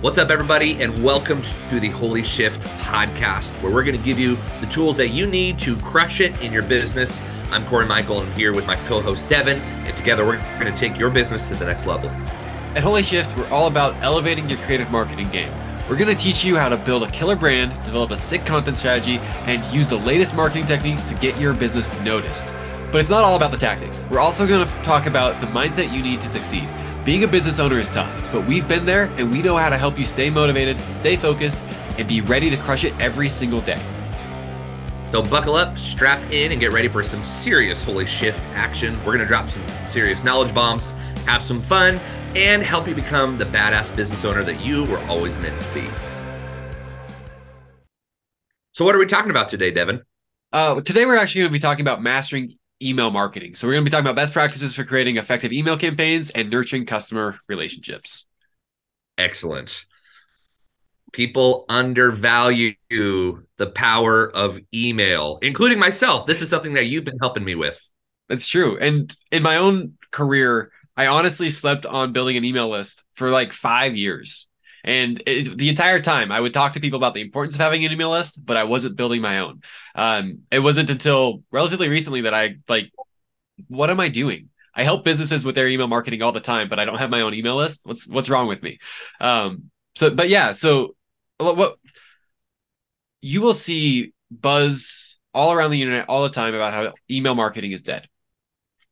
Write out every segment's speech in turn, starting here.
What's up, everybody, and welcome to the Holy Shift podcast, where we're going to give you the tools that you need to crush it in your business. I'm Corey Michael, and here with my co host Devin, and together we're going to take your business to the next level. At Holy Shift, we're all about elevating your creative marketing game. We're going to teach you how to build a killer brand, develop a sick content strategy, and use the latest marketing techniques to get your business noticed. But it's not all about the tactics. We're also going to talk about the mindset you need to succeed. Being a business owner is tough, but we've been there and we know how to help you stay motivated, stay focused, and be ready to crush it every single day. So buckle up, strap in, and get ready for some serious Holy Shift action. We're going to drop some serious knowledge bombs, have some fun, and help you become the badass business owner that you were always meant to be. So, what are we talking about today, Devin? Uh, today, we're actually going to be talking about mastering email marketing. So we're going to be talking about best practices for creating effective email campaigns and nurturing customer relationships. Excellent. People undervalue the power of email, including myself. This is something that you've been helping me with. That's true. And in my own career, I honestly slept on building an email list for like five years. And it, the entire time, I would talk to people about the importance of having an email list, but I wasn't building my own. Um, it wasn't until relatively recently that I like, what am I doing? I help businesses with their email marketing all the time, but I don't have my own email list. What's what's wrong with me? Um, so, but yeah, so what you will see buzz all around the internet all the time about how email marketing is dead.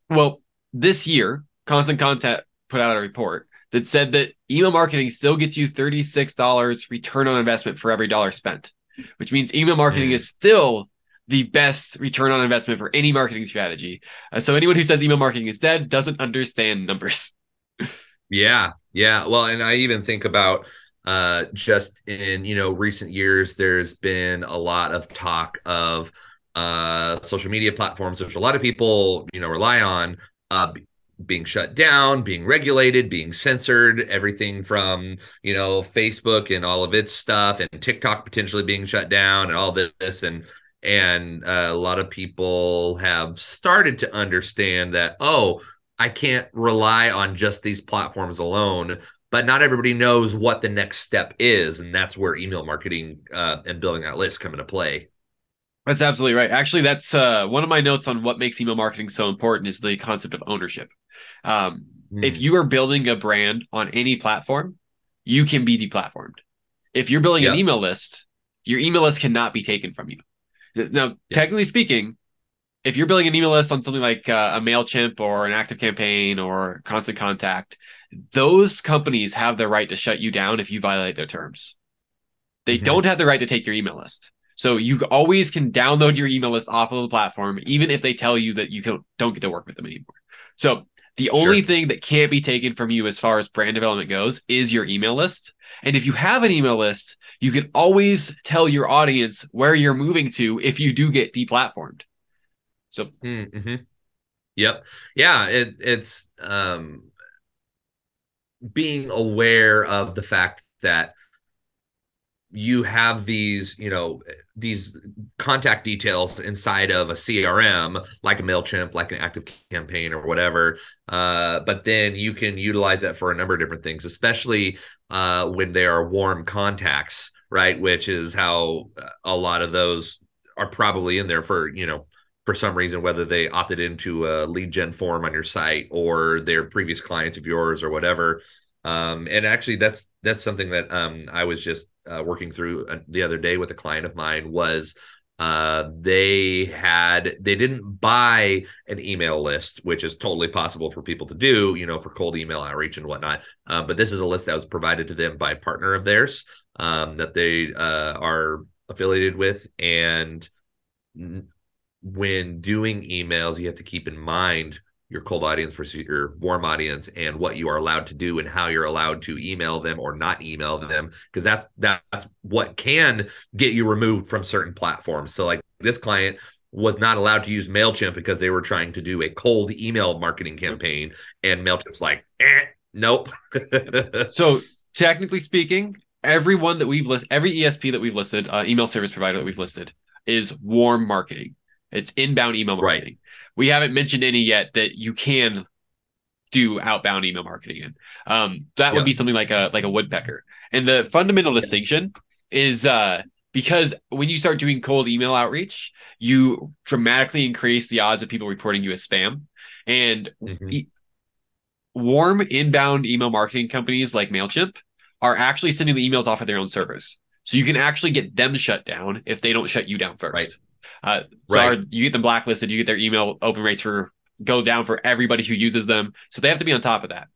Well, this year, Constant Contact put out a report that said that email marketing still gets you $36 return on investment for every dollar spent, which means email marketing mm. is still the best return on investment for any marketing strategy. Uh, so anyone who says email marketing is dead doesn't understand numbers. yeah, yeah. Well, and I even think about uh, just in you know recent years, there's been a lot of talk of uh, social media platforms, which a lot of people you know rely on, uh, being shut down, being regulated, being censored, everything from, you know, Facebook and all of its stuff and TikTok potentially being shut down and all this and and uh, a lot of people have started to understand that oh, I can't rely on just these platforms alone, but not everybody knows what the next step is and that's where email marketing uh, and building that list come into play. That's absolutely right. Actually, that's uh, one of my notes on what makes email marketing so important is the concept of ownership. Um, mm. If you are building a brand on any platform, you can be deplatformed. If you're building yep. an email list, your email list cannot be taken from you. Now, yep. technically speaking, if you're building an email list on something like uh, a MailChimp or an Active Campaign or Constant Contact, those companies have the right to shut you down if you violate their terms. They mm-hmm. don't have the right to take your email list. So you always can download your email list off of the platform, even if they tell you that you don't get to work with them anymore. So the only thing that can't be taken from you as far as brand development goes is your email list. And if you have an email list, you can always tell your audience where you're moving to if you do get deplatformed. So, mm-hmm. yep, yeah, it, it's um, being aware of the fact that you have these, you know, these contact details inside of a CRM, like a MailChimp, like an active campaign or whatever. Uh, but then you can utilize that for a number of different things, especially uh, when they are warm contacts, right? Which is how a lot of those are probably in there for, you know, for some reason, whether they opted into a lead gen form on your site or they're previous clients of yours or whatever. Um, and actually, that's that's something that um, I was just uh, working through uh, the other day with a client of mine was uh, they had they didn't buy an email list, which is totally possible for people to do, you know, for cold email outreach and whatnot. Uh, but this is a list that was provided to them by a partner of theirs um, that they uh, are affiliated with, and when doing emails, you have to keep in mind your cold audience versus your warm audience and what you are allowed to do and how you're allowed to email them or not email them because that's that's what can get you removed from certain platforms. So like this client was not allowed to use mailchimp because they were trying to do a cold email marketing campaign and mailchimp's like eh, nope. So technically speaking everyone that we've listed every esp that we've listed uh, email service provider that we've listed is warm marketing. It's inbound email marketing. Right. We haven't mentioned any yet that you can do outbound email marketing in. Um, that would be something like a like a woodpecker. And the fundamental distinction is uh, because when you start doing cold email outreach, you dramatically increase the odds of people reporting you as spam. And mm-hmm. e- warm inbound email marketing companies like MailChimp are actually sending the emails off of their own servers. So you can actually get them shut down if they don't shut you down first. Right. Uh, right. You get them blacklisted, you get their email open rates for go down for everybody who uses them. So they have to be on top of that.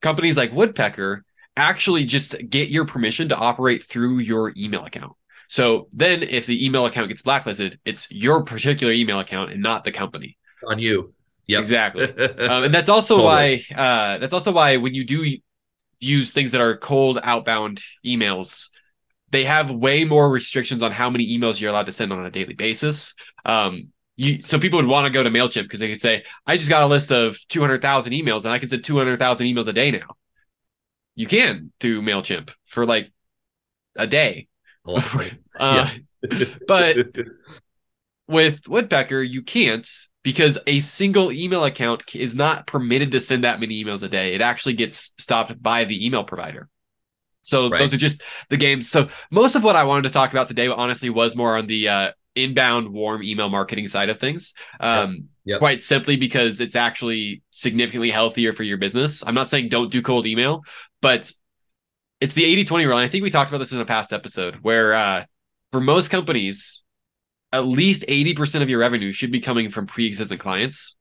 Companies like Woodpecker actually just get your permission to operate through your email account. So then if the email account gets blacklisted, it's your particular email account and not the company. On you. Yeah. Exactly. um, and that's also totally. why uh, that's also why when you do use things that are cold outbound emails, they have way more restrictions on how many emails you're allowed to send on a daily basis. Um, you, so people would want to go to Mailchimp because they could say, "I just got a list of two hundred thousand emails, and I can send two hundred thousand emails a day now." You can do Mailchimp for like a day, uh, but with Woodpecker, you can't because a single email account is not permitted to send that many emails a day. It actually gets stopped by the email provider. So right. those are just the games. So most of what I wanted to talk about today, honestly, was more on the uh, inbound warm email marketing side of things. Um, yep. Yep. Quite simply because it's actually significantly healthier for your business. I'm not saying don't do cold email, but it's the 80 20 rule. I think we talked about this in a past episode where uh, for most companies, at least 80% of your revenue should be coming from pre existing clients.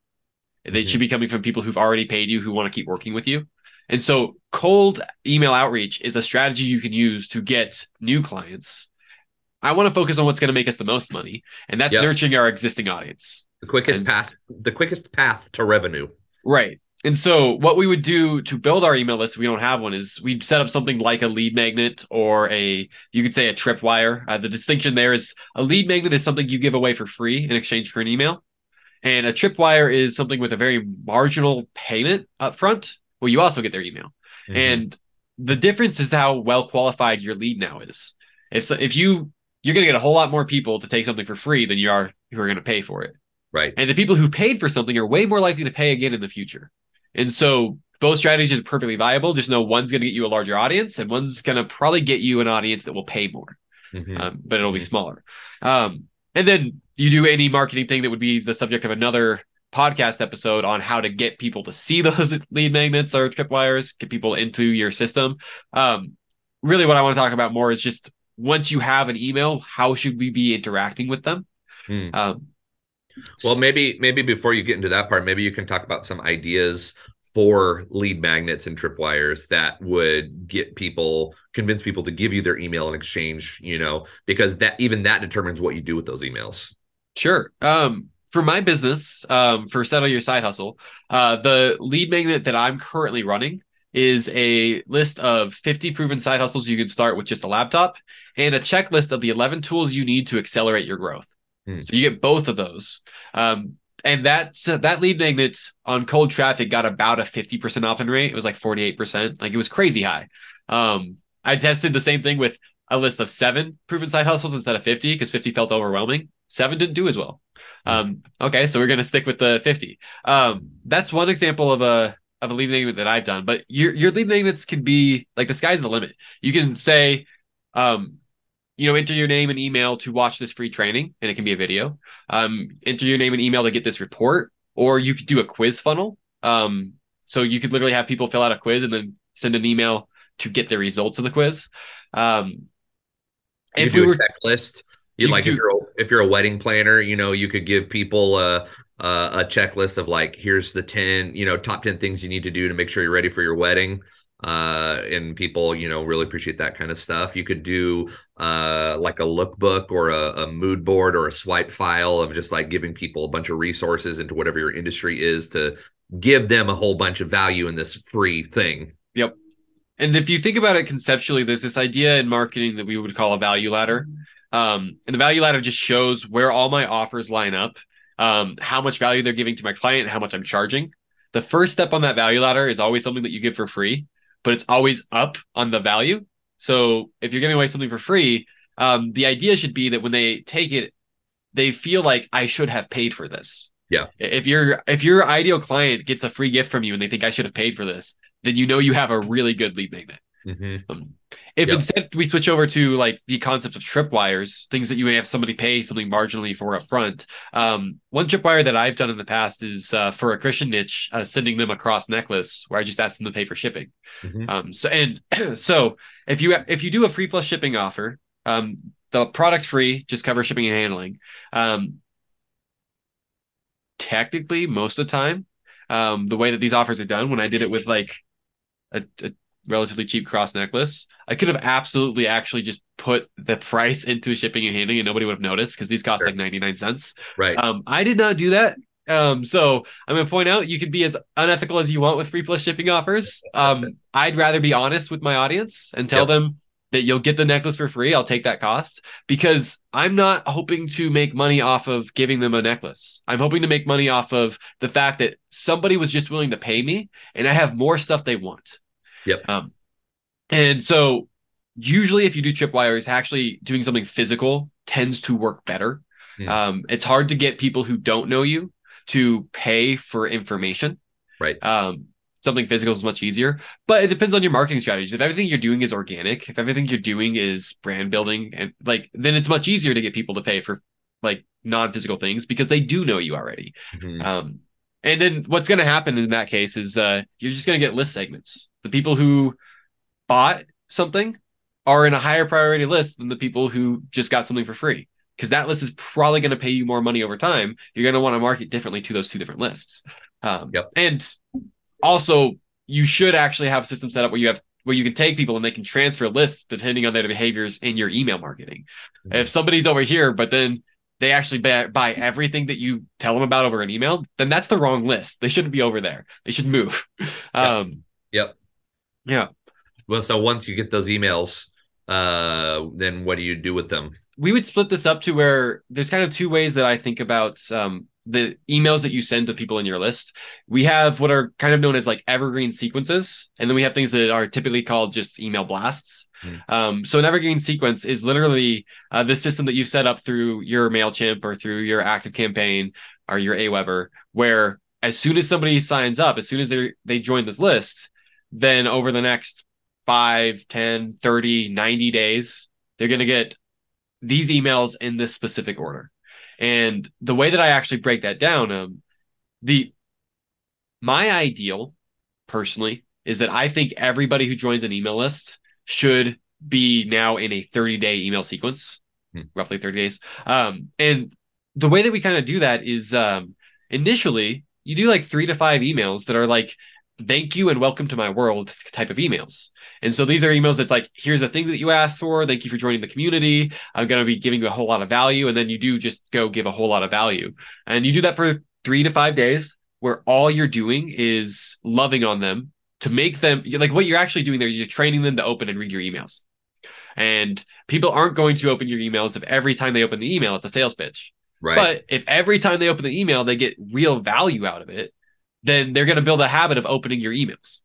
They mm-hmm. should be coming from people who've already paid you who want to keep working with you. And so cold email outreach is a strategy you can use to get new clients. I want to focus on what's going to make us the most money, and that's yep. nurturing our existing audience. The quickest and, path, the quickest path to revenue. Right. And so what we would do to build our email list, if we don't have one, is we'd set up something like a lead magnet or a you could say a tripwire. Uh, the distinction there is a lead magnet is something you give away for free in exchange for an email. And a tripwire is something with a very marginal payment up front well, you also get their email. Mm-hmm. And the difference is how well qualified your lead now is. If if you you're going to get a whole lot more people to take something for free than you are who are going to pay for it. Right. And the people who paid for something are way more likely to pay again in the future. And so both strategies are perfectly viable. Just know one's going to get you a larger audience, and one's going to probably get you an audience that will pay more, mm-hmm. um, but it'll be mm-hmm. smaller. Um, and then you do any marketing thing that would be the subject of another podcast episode on how to get people to see those lead magnets or tripwires, get people into your system. Um, really, what I want to talk about more is just once you have an email, how should we be interacting with them? Hmm. Um, well, maybe maybe before you get into that part, maybe you can talk about some ideas for lead magnets and tripwires that would get people convince people to give you their email in exchange you know because that even that determines what you do with those emails sure um for my business, um, for Settle Your Side Hustle, uh, the lead magnet that I'm currently running is a list of 50 proven side hustles you can start with just a laptop and a checklist of the 11 tools you need to accelerate your growth. Hmm. So you get both of those. Um, and that that lead magnet on cold traffic got about a 50% opt-in rate. It was like 48%. Like it was crazy high. Um, I tested the same thing with a list of seven proven side hustles instead of 50 because 50 felt overwhelming. Seven didn't do as well. Um, okay, so we're gonna stick with the 50. Um, that's one example of a of a lead magnet that I've done. But your your lead magnets can be like the sky's the limit. You can say, um, you know, enter your name and email to watch this free training, and it can be a video. Um, enter your name and email to get this report, or you could do a quiz funnel. Um, so you could literally have people fill out a quiz and then send an email to get the results of the quiz. Um, if we were checklist you, you like do, if you're a, wedding planner, you know, you could give people a, a, a checklist of like, here's the ten, you know, top ten things you need to do to make sure you're ready for your wedding. Uh, and people, you know, really appreciate that kind of stuff. You could do uh like a lookbook or a, a mood board or a swipe file of just like giving people a bunch of resources into whatever your industry is to give them a whole bunch of value in this free thing. Yep. And if you think about it conceptually, there's this idea in marketing that we would call a value ladder. Um, and the value ladder just shows where all my offers line up, um, how much value they're giving to my client, and how much I'm charging. The first step on that value ladder is always something that you give for free, but it's always up on the value. So if you're giving away something for free, um, the idea should be that when they take it, they feel like I should have paid for this. Yeah. If your if your ideal client gets a free gift from you and they think I should have paid for this, then you know you have a really good lead magnet. Mm-hmm. Um, if Yep. instead we switch over to like the concept of tripwires, things that you may have somebody pay something marginally for upfront. Um, one tripwire that I've done in the past is uh, for a Christian niche, uh, sending them a cross necklace where I just ask them to pay for shipping. Mhm. Um, so and so if you if you do a free plus shipping offer, um, the product's free, just cover shipping and handling. Um, technically, most of the time, um, the way that these offers are done, when I did it with like a, a relatively cheap cross necklace, I could have absolutely actually just put the price into shipping and handling, and nobody would have noticed because these cost Sure. like ninety nine cents. Right. Um, I did not do that. Um, so I'm gonna point out you can be as unethical as you want with free plus shipping offers. Um, I'd rather be honest with my audience and tell Yep. them that you'll get the necklace for free. I'll take that cost because I'm not hoping to make money off of giving them a necklace. I'm hoping to make money off of the fact that somebody was just willing to pay me and I have more stuff they want. Yep. Um, and so usually if you do tripwires, actually doing something physical tends to work better. Hmm. Um, it's hard to get people who don't know you to pay for information. Right. Um, something physical is much easier, but it depends on your marketing strategies. If everything you're doing is organic, if everything you're doing is brand building, and like, then it's much easier to get people to pay for like non-physical things because they do know you already. Mhm. Um, and then what's going to happen in that case is uh, you're just going to get list segments. The people who bought something are in a higher priority list than the people who just got something for free because that list is probably going to pay you more money over time. You're going to want to market differently to those two different lists. Um, Yep. And also, you should actually have a system set up where you have where you can take people and they can transfer lists depending on their behaviors in your email marketing. Mhm. If somebody's over here, but then they actually buy, buy everything that you tell them about over an email, then that's the wrong list. They shouldn't be over there. They should move. Um, Yep. yeah. Well, so once you get those emails, uh, then what do you do with them? we would split this up to where there's kind of two ways that I think about um, the emails that you send to people in your list. We have what are kind of known as like evergreen sequences, and then we have things that are typically called just email blasts. Hmm. Um, so an evergreen sequence is literally uh, the system that you set up through your Mailchimp or through your Active Campaign or your Aweber, where as soon as somebody signs up, as soon as they they join this list, then over the next 5, 10, 30, 90 days, they're going to get these emails in this specific order. And the way that I actually break that down, um, the my ideal personally is that I think everybody who joins an email list should be now in a 30 day email sequence, Hmm. roughly 30 days. Um, and the way that we kind of do that is um, initially you do like three to five emails that are like, thank you and welcome to my world type of emails. And so these are emails that's like, here's a thing that you asked for. Thank you for joining the community. I'm going to be giving you a whole lot of value. And then you do just go give a whole lot of value. And you do that for three to five days where all you're doing is loving on them to make them like what you're actually doing there. You're training them to open and read your emails. And people aren't going to open your emails if every time they open the email, it's a sales pitch. Right. But if every time they open the email, they get real value out of it, then they're going to build a habit of opening your emails.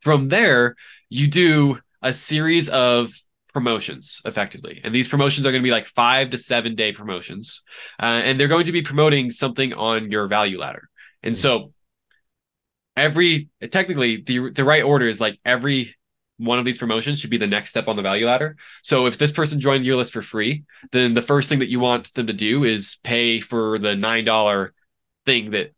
From there, you do a series of promotions effectively. And these promotions are going to be like five to seven day promotions. Uh, and they're going to be promoting something on your value ladder. And so every technically the the right order is like every one of these promotions should be the next step on the value ladder. So if this person joined your list for free, then the first thing that you want them to do is pay for the $9 thing that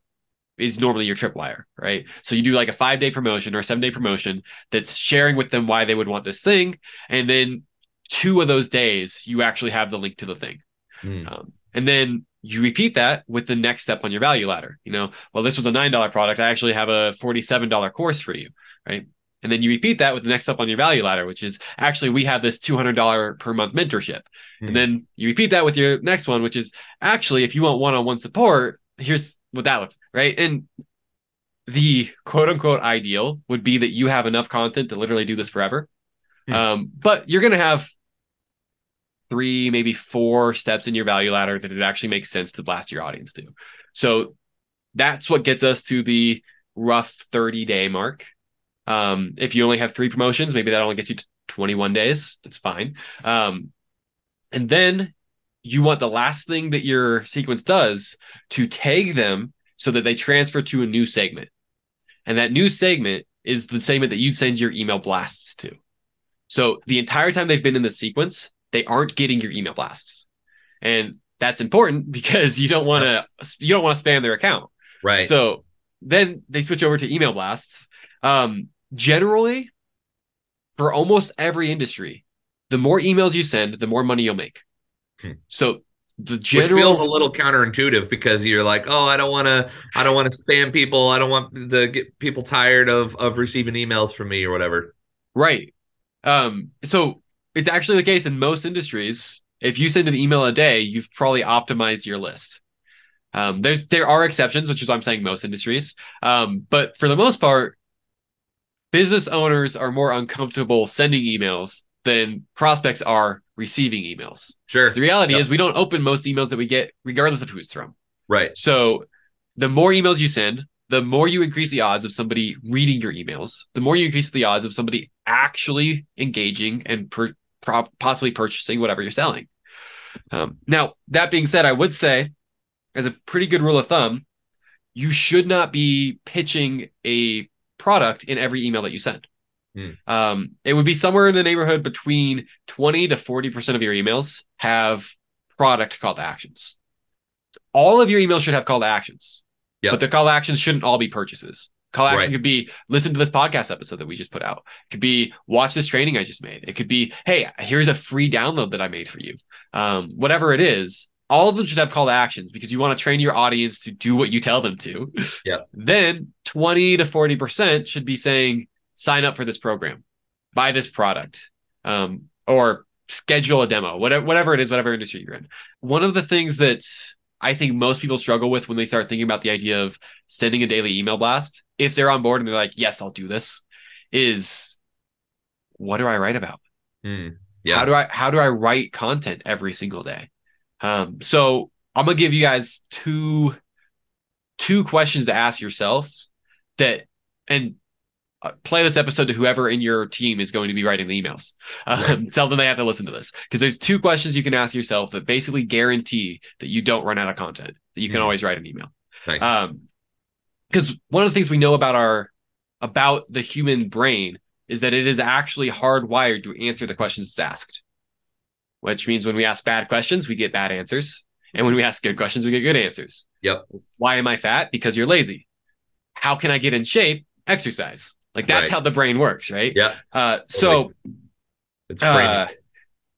is normally your tripwire, right? So you do like a five day promotion or a seven day promotion that's sharing with them why they would want this thing. And then two of those days, you actually have the link to the thing. Hmm. Um, and then you repeat that with the next step on your value ladder. You know, well, this was a $9 product. I actually have a $47 course for you, right? And then you repeat that with the next step on your value ladder, which is actually we have this $200 per month mentorship. Mhm. And then you repeat that with your next one, which is actually if you want one-on-one support, here's what that looks right. And the quote unquote ideal would be that you have enough content to literally do this forever. Hmm. Um, but you're gonna have three, maybe four steps in your value ladder that it actually makes sense to blast your audience to. So that's what gets us to the rough 30 day mark. Um, if you only have three promotions, maybe that only gets you to 21 days. It's fine. Um, and then you want the last thing that your sequence does to tag them so that they transfer to a new segment. And that new segment is the segment that you send your email blasts to. So the entire time they've been in the sequence, they aren't getting your email blasts. And that's important because you don't want to you don't want to spam their account. Right. So then they switch over to email blasts. Um, generally, for almost every industry, the more emails you send, the more money you'll make. Hmm. So the Which general feels a little counterintuitive because you're like, oh, I don't want to, I don't want to spam people. I don't want to get people tired of of receiving emails from me or whatever. right. Um, so it's actually the case in most industries. If you send an email a day, you've probably optimized your list. Um, there's there are exceptions, which is why I'm saying most industries. Um, but for the most part, business owners are more uncomfortable sending emails than prospects are receiving emails. Sure. The reality Yep. is we don't open most emails that we get, regardless of who's from. Right. So the more emails you send, the more you increase the odds of somebody reading your emails, the more you increase the odds of somebody actually engaging and per, pro- possibly purchasing whatever you're selling. Um, now, that being said, I would say, as a pretty good rule of thumb, you should not be pitching a product in every email that you send. Hmm. Um, it would be somewhere in the neighborhood between 20 to 40% of your emails have product call to actions. All of your emails should have call to actions. Yep. But the call to actions shouldn't all be purchases. Call to action Right. could be listen to this podcast episode that we just put out. It could be watch this training I just made. It could be, hey, here's a free download that I made for you. Um, whatever it is, all of them should have call to actions because you want to train your audience to do what you tell them to. Yep. Then 20 to 40% should be saying, sign up for this program, buy this product, um, or schedule a demo, whatever, whatever it is, whatever industry you're in. One of the things that I think most people struggle with when they start thinking about the idea of sending a daily email blast, if they're on board and they're like, yes, I'll do this, is what do I write about? Hmm. How do I how do I write content every single day? Um, so I'm gonna give you guys two two questions to ask yourselves that and play this episode to whoever in your team is going to be writing the emails. Um, Tell them they have to listen to this because there's two questions you can ask yourself that basically guarantee that you don't run out of content. That you can Mhm. always write an email. Nice. Um, because one of the things we know about our about the human brain is that it is actually hardwired to answer the questions it's asked. Which means when we ask bad questions, we get bad answers, and when we ask good questions, we get good answers. Yep. Why am I fat? Because you're lazy. How can I get in shape? Exercise. Like that's Right. how the brain works, right? yeah. Uh, so It's uh,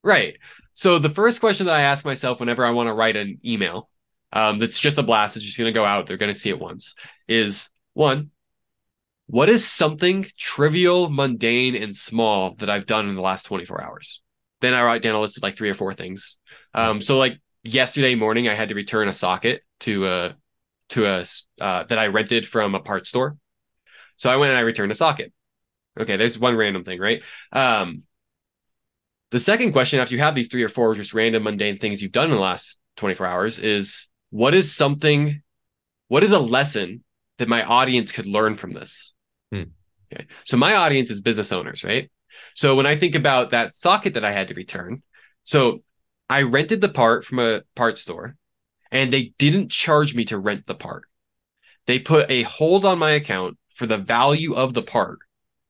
right. So the first question that I ask myself whenever I want to write an email, um, that's just a blast, it's just going to go out, they're going to see it once, is one, what is something trivial, mundane, and small that I've done in the last 24 hours? Then I write down a list of like three or four things. Um, so like yesterday morning, I had to return a socket to a to a uh, that I rented from a parts store. So I went and I returned a socket. Okay, there's one random thing, right? Um, the second question, after you have these three or four just random mundane things you've done in the last 24 hours, is what is something, what is a lesson that my audience could learn from this? Hmm. Okay. So my audience is business owners, right? So when I think about that socket that I had to return, so I rented the part from a part store and they didn't charge me to rent the part. They put a hold on my account for the value of the part.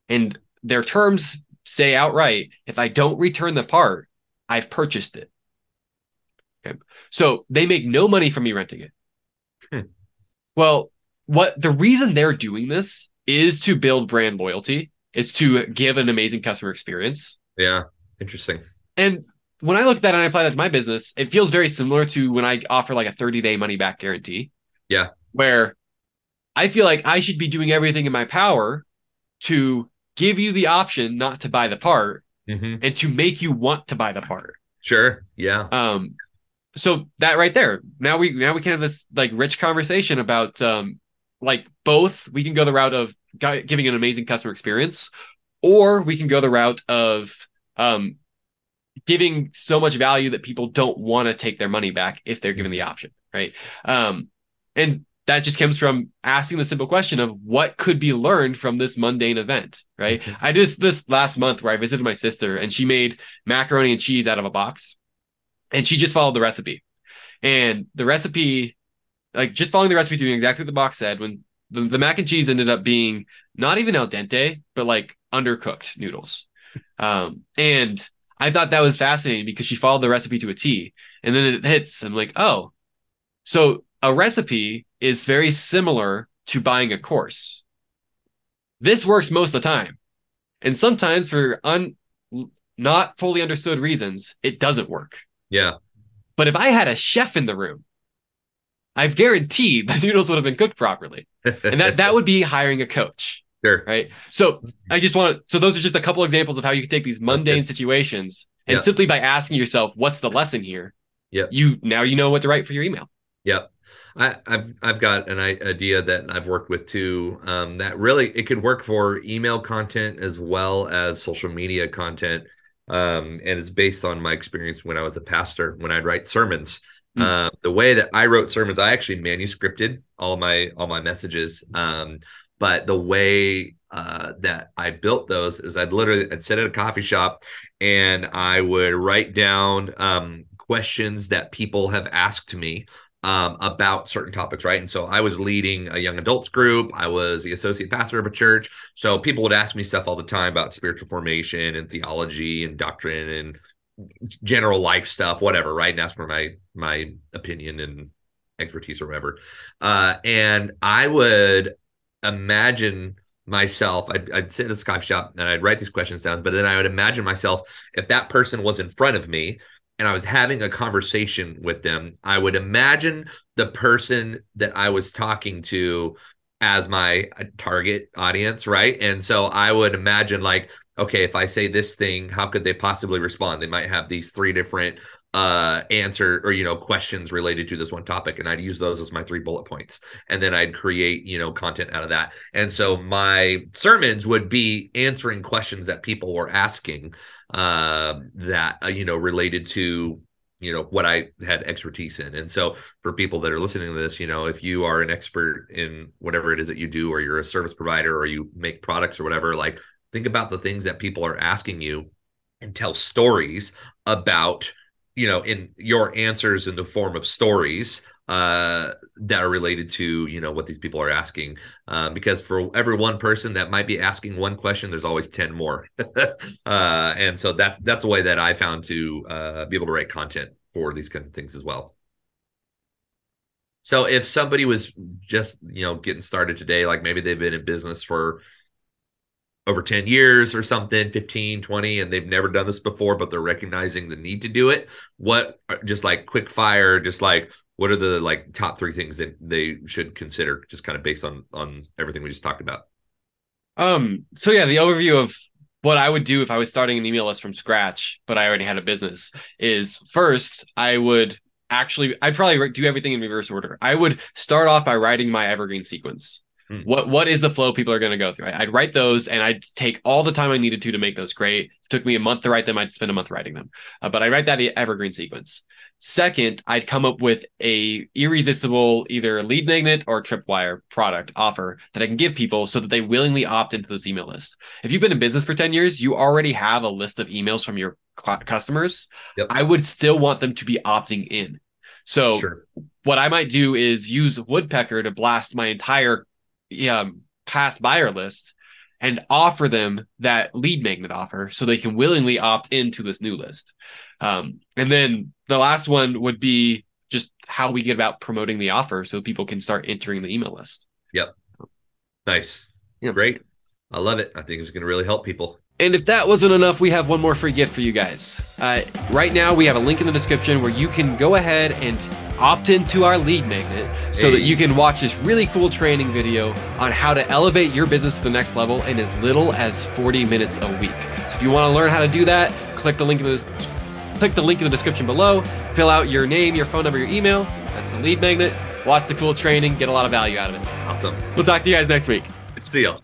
And their terms say outright if I don't return the part, I've purchased it. Okay. So they make no money from me renting it. Hmm. Well, what the reason they're doing this is to build brand loyalty. It's to give an amazing customer experience. yeah. Interesting. And when I look at that and I apply that to my business, it feels very similar to when I offer like a 30 day money back guarantee. Yeah. Where I feel like I should be doing everything in my power to give you the option not to buy the part hmm and to make you want to buy the part. Sure. Yeah. Um, so that right there, now we now we can have this like rich conversation about um, like both. We can go the route of giving an amazing customer experience, or we can go the route of um, giving so much value that people don't want to take their money back if they're given the option, right? Um, and that just comes from asking the simple question of what could be learned from this mundane event, right? Mhm. I did this last month where I visited my sister and she made macaroni and cheese out of a box. and she just followed the recipe. And the recipe, like just following the recipe, doing exactly what the box said, when the, the mac and cheese ended up being not even al dente, but like undercooked noodles. Um, and I thought that was fascinating because she followed the recipe to a T. And then it hits, I'm like, oh, so a recipe is very similar to buying a course. This works most of the time. And sometimes for un not fully understood reasons, it doesn't work. Yeah. But if I had a chef in the room, I've guaranteed the noodles would have been cooked properly. And that that would be hiring a coach. Sure. Right. So I just want to, so those are just a couple examples of how you can take these mundane situations and Yeah. simply by asking yourself, what's the lesson here? Yeah. You now you know what to write for your email. Yep. I, I've I've got an idea that I've worked with too. Um, that really it could work for email content as well as social media content. Um, and it's based on my experience when I was a pastor when I'd write sermons. Mm. Uh, the way that I wrote sermons, I actually manuscripted all my all my messages. Um, but the way uh, that I built those is I'd literally I'd sit at a coffee shop and I would write down um, questions that people have asked me um, about certain topics, right? And so I was leading a young adults group. I was the associate pastor of a church. So people would ask me stuff all the time about spiritual formation and theology and doctrine and general life stuff, whatever, right? And ask for my my opinion and expertise or whatever. Uh, and I would imagine myself, I'd, I'd sit in a Skype shop and I'd write these questions down, but then I would imagine myself if that person was in front of me and I was having a conversation with them, I would imagine the person that I was talking to as my uh, target audience, right? And so I would imagine like, okay, if I say this thing, how could they possibly respond? They might have these three different uh answer or you know questions related to this one topic and I'd use those as my three bullet points and then I'd create you know content out of that and so my sermons would be answering questions that people were asking uh, that uh, you know related to you know what I had expertise in. And so for people that are listening to this, you know, if you are an expert in whatever it is that you do, or you're a service provider, or you make products or whatever, like think about the things that people are asking you and tell stories about you know in your answers in the form of stories uh that are related to you know what these people are asking. Um, because for every one person that might be asking one question there's always 10 more. Uh and so that that's the way that i found to uh be able to write content for these kinds of things as well. So if somebody was just you know getting started today like maybe they've been in business for over 10 years or something 15 20 and they've never done this before but they're recognizing the need to do it what just like quick fire just like what are the like top three things that they should consider just kind of based on on everything we just talked about Um, so yeah, the overview of what I would do if I was starting an email list from scratch, but I already had a business is first I would actually I'd probably do everything in reverse order. I would start off by writing my evergreen sequence. Hmm. What what is the flow people are going to go through? I- I'd write those and I'd take all the time I needed to to make those great. It took me a month to write them. I'd spend a month writing them. Uh, but I write that evergreen sequence. Second, I'd come up with a irresistible either lead magnet or tripwire product offer that I can give people so that they willingly opt into this email list. If you've been in business for 10 years, you already have a list of emails from your customers. Yep. I would still want them to be opting in. So sure what I might do is use Woodpecker to blast my entire um, past buyer list and offer them that lead magnet offer so they can willingly opt into this new list. Um, and then the last one would be just how we get about promoting the offer so people can start entering the email list. Yep. Nice Yeah. great i love it i think it's going to really help people And if that wasn't enough, we have one more free gift for you guys. Uh, right now, we have a link in the description where you can go ahead and opt into our lead magnet so that you can watch this really cool training video on how to elevate your business to the next level in as little as 40 minutes a week. So if you want to learn how to do that, click the link in the click the link in the description below, fill out your name, your phone number, your email. That's the lead magnet. Watch the cool training, get a lot of value out of it. awesome We'll talk to you guys next week. see y'all